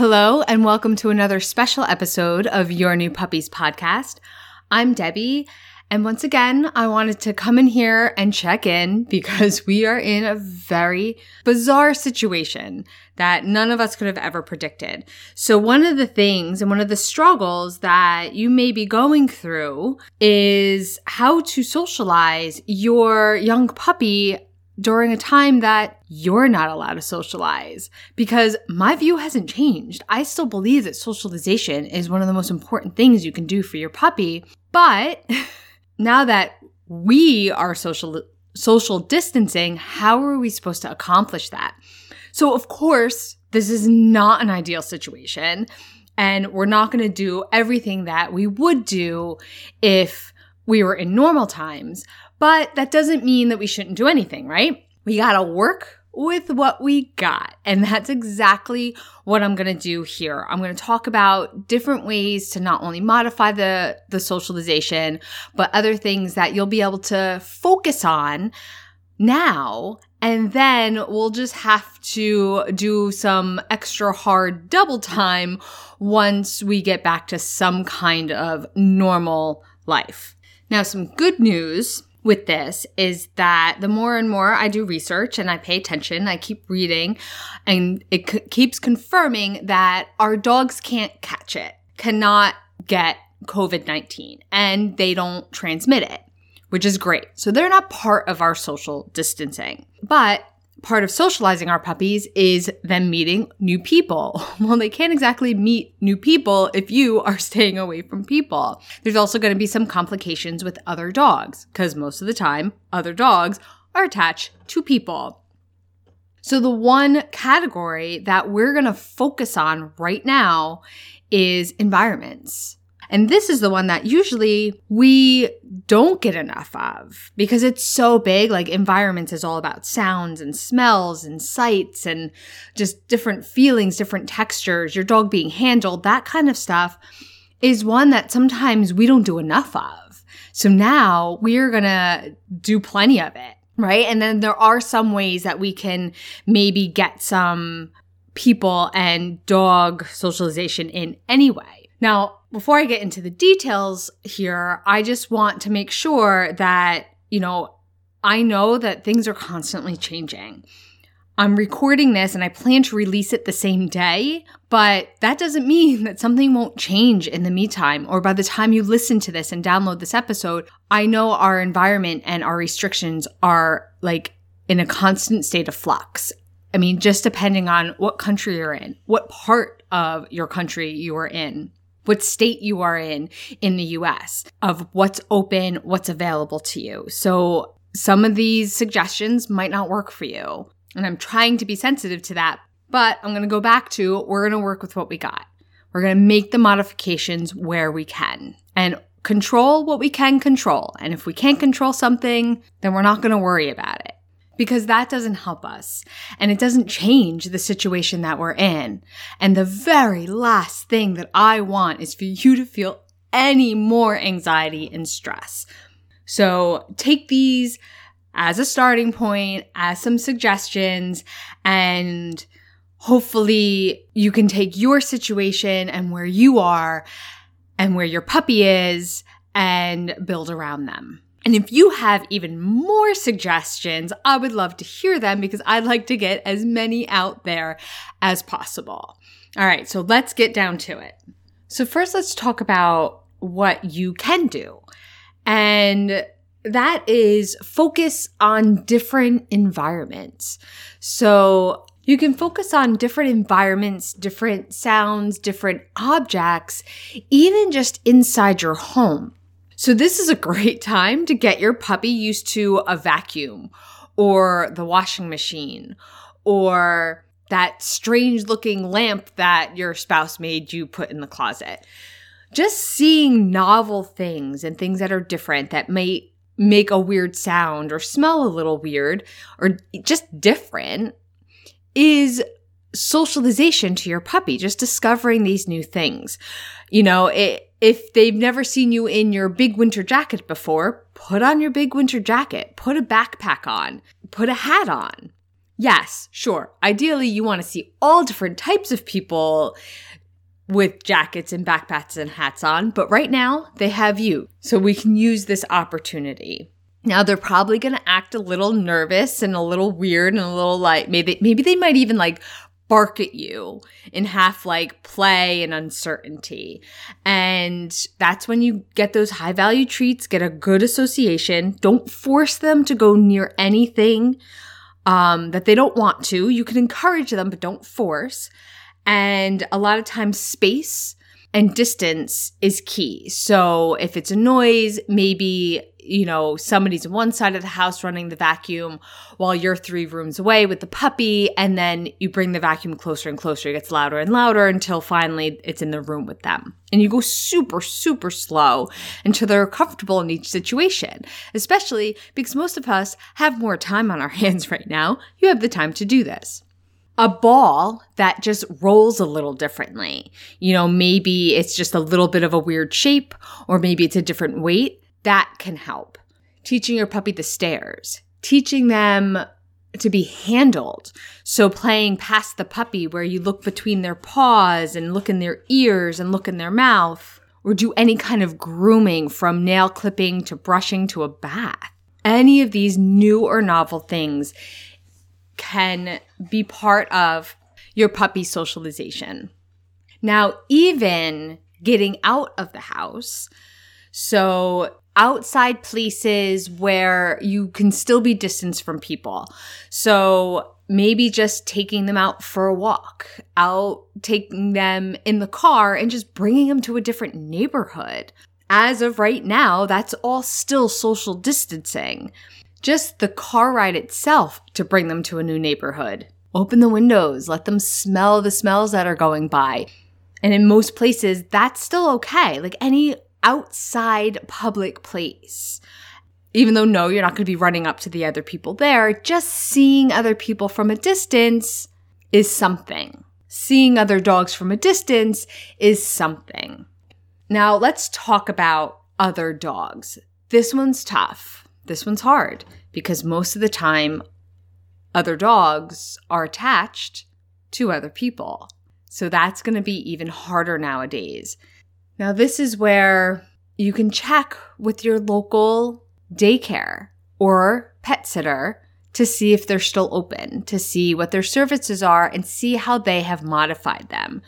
Hello, and welcome to another special episode of Your New Puppies podcast. I'm Debbie, and once again, I wanted to come in here and check in because we are in a very bizarre situation that none of us could have ever predicted. So one of the things and one of the struggles that you may be going through is how to socialize your young puppy during a time that you're not allowed to socialize because my view hasn't changed. I still believe that socialization is one of the most important things you can do for your puppy, but now that we are social social distancing, how are we supposed to accomplish that? So of course, this is not an ideal situation and we're not going to do everything that we would do if we were in normal times, but that doesn't mean that we shouldn't do anything, right? We got to work with what we got. And that's exactly what I'm going to do here. I'm going to talk about different ways to not only modify the, the socialization, but other things that you'll be able to focus on now. And then we'll just have to do some extra hard double time once we get back to some kind of normal life. Now, some good news with this is that the more and more I do research and I pay attention, I keep reading, and it c- keeps confirming that our dogs can't catch it, cannot get COVID 19, and they don't transmit it, which is great. So they're not part of our social distancing. But part of socializing our puppies is them meeting new people. Well, they can't exactly meet new people if you are staying away from people. There's also going to be some complications with other dogs because most of the time, other dogs are attached to people. So, the one category that we're going to focus on right now is environments. And this is the one that usually we don't get enough of because it's so big. Like environments is all about sounds and smells and sights and just different feelings, different textures, your dog being handled, that kind of stuff is one that sometimes we don't do enough of. So now we're going to do plenty of it. Right. And then there are some ways that we can maybe get some people and dog socialization in anyway. Now, before I get into the details here, I just want to make sure that, you know, I know that things are constantly changing. I'm recording this and I plan to release it the same day, but that doesn't mean that something won't change in the meantime or by the time you listen to this and download this episode. I know our environment and our restrictions are like in a constant state of flux. I mean, just depending on what country you're in, what part of your country you are in what state you are in in the US of what's open, what's available to you. So some of these suggestions might not work for you. And I'm trying to be sensitive to that. But I'm going to go back to we're going to work with what we got. We're going to make the modifications where we can and control what we can control. And if we can't control something, then we're not going to worry about it because that doesn't help us and it doesn't change the situation that we're in. And the very last thing that I want is for you to feel any more anxiety and stress. So take these as a starting point, as some suggestions, and hopefully you can take your situation and where you are and where your puppy is and build around them. And if you have even more suggestions, I would love to hear them because I'd like to get as many out there as possible. All right, so let's get down to it. So, first, let's talk about what you can do. And that is focus on different environments. So, you can focus on different environments, different sounds, different objects, even just inside your home. So this is a great time to get your puppy used to a vacuum or the washing machine or that strange looking lamp that your spouse made you put in the closet. Just seeing novel things and things that are different that may make a weird sound or smell a little weird or just different is socialization to your puppy, just discovering these new things. You know, it, if they've never seen you in your big winter jacket before, put on your big winter jacket, put a backpack on, put a hat on. Yes, sure. Ideally, you want to see all different types of people with jackets and backpacks and hats on, but right now they have you. So we can use this opportunity. Now they're probably going to act a little nervous and a little weird and a little like maybe maybe they might even like bark at you in half like play and uncertainty. And that's when you get those high value treats, get a good association. Don't force them to go near anything um, that they don't want to. You can encourage them, but don't force. And a lot of times, space and distance is key. So if it's a noise, maybe you know, somebody's on one side of the house running the vacuum while you're three rooms away with the puppy. And then you bring the vacuum closer and closer. It gets louder and louder until finally it's in the room with them. And you go super, super slow until they're comfortable in each situation, especially because most of us have more time on our hands right now. You have the time to do this a ball that just rolls a little differently. You know, maybe it's just a little bit of a weird shape, or maybe it's a different weight that can help. Teaching your puppy the stairs, teaching them to be handled. So playing past the puppy where you look between their paws and look in their ears and look in their mouth, or do any kind of grooming from nail clipping to brushing to a bath. Any of these new or novel things can be part of your puppy socialization. Now, even getting out of the house, so outside places where you can still be distanced from people. So maybe just taking them out for a walk, out taking them in the car and just bringing them to a different neighborhood. As of right now, that's all still social distancing. Just the car ride itself to bring them to a new neighborhood. Open the windows, let them smell the smells that are going by. And in most places, that's still okay. Like any outside public place. Even though, no, you're not going to be running up to the other people there, just seeing other people from a distance is something. Seeing other dogs from a distance is something. Now, let's talk about other dogs. This one's tough. This one's hard because most of the time, other dogs are attached to other people. So that's going to be even harder nowadays. Now, this is where you can check with your local daycare or pet sitter to see if they're still open, to see what their services are and see how they have modified them.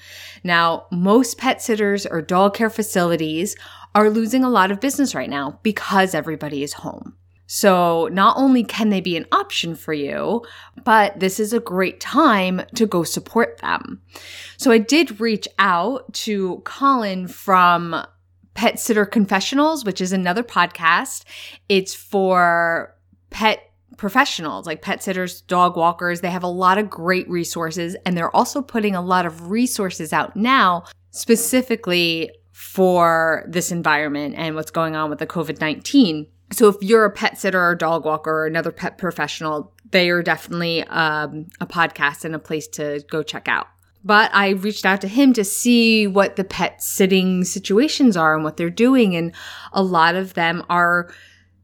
Now, most pet sitters or dog care facilities are losing a lot of business right now because everybody is home. So not only can they be an option for you, but this is a great time to go support them. So I did reach out to Colin from Pet Sitter Confessionals, which is another podcast. It's for pet professionals like pet sitters, dog walkers. They have a lot of great resources and they're also putting a lot of resources out now specifically for this environment and what's going on with the COVID 19. So if you're a pet sitter or a dog walker or another pet professional, they are definitely um, a podcast and a place to go check out. But I reached out to him to see what the pet sitting situations are and what they're doing. And a lot of them are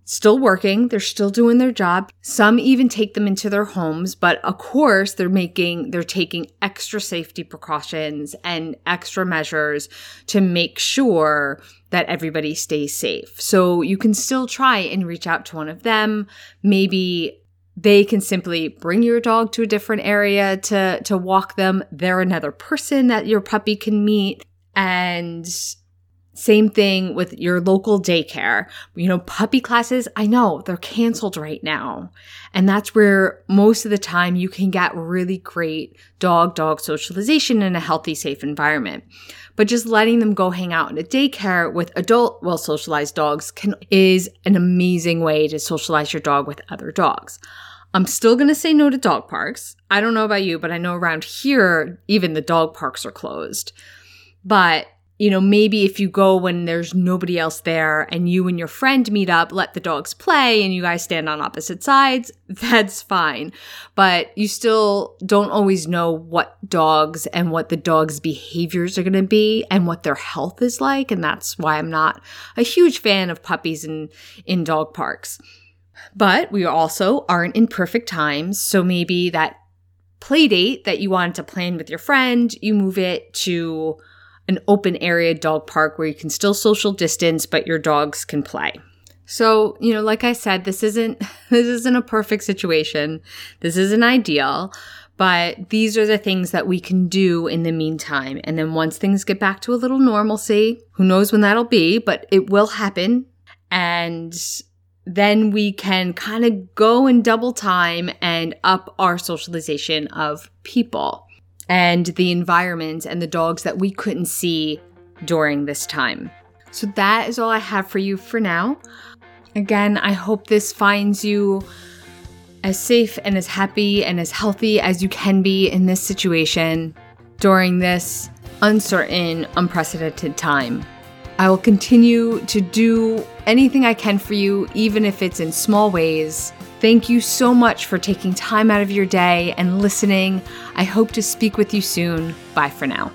still working. They're still doing their job. Some even take them into their homes, but of course they're making, they're taking extra safety precautions and extra measures to make sure that everybody stays safe. So you can still try and reach out to one of them. Maybe they can simply bring your dog to a different area to, to walk them. They're another person that your puppy can meet. And same thing with your local daycare. You know, puppy classes, I know they're canceled right now. And that's where most of the time you can get really great dog dog socialization in a healthy, safe environment. But just letting them go hang out in a daycare with adult, well socialized dogs can, is an amazing way to socialize your dog with other dogs. I'm still going to say no to dog parks. I don't know about you, but I know around here, even the dog parks are closed. But you know, maybe if you go when there's nobody else there and you and your friend meet up, let the dogs play and you guys stand on opposite sides, that's fine. But you still don't always know what dogs and what the dog's behaviors are going to be and what their health is like. And that's why I'm not a huge fan of puppies in, in dog parks. But we also aren't in perfect times. So maybe that play date that you wanted to plan with your friend, you move it to an open area dog park where you can still social distance, but your dogs can play. So, you know, like I said, this isn't this isn't a perfect situation. This isn't ideal, but these are the things that we can do in the meantime. And then once things get back to a little normalcy, who knows when that'll be, but it will happen. And then we can kind of go in double time and up our socialization of people and the environment and the dogs that we couldn't see during this time. So that is all I have for you for now. Again, I hope this finds you as safe and as happy and as healthy as you can be in this situation during this uncertain, unprecedented time. I will continue to do anything I can for you, even if it's in small ways. Thank you so much for taking time out of your day and listening. I hope to speak with you soon. Bye for now.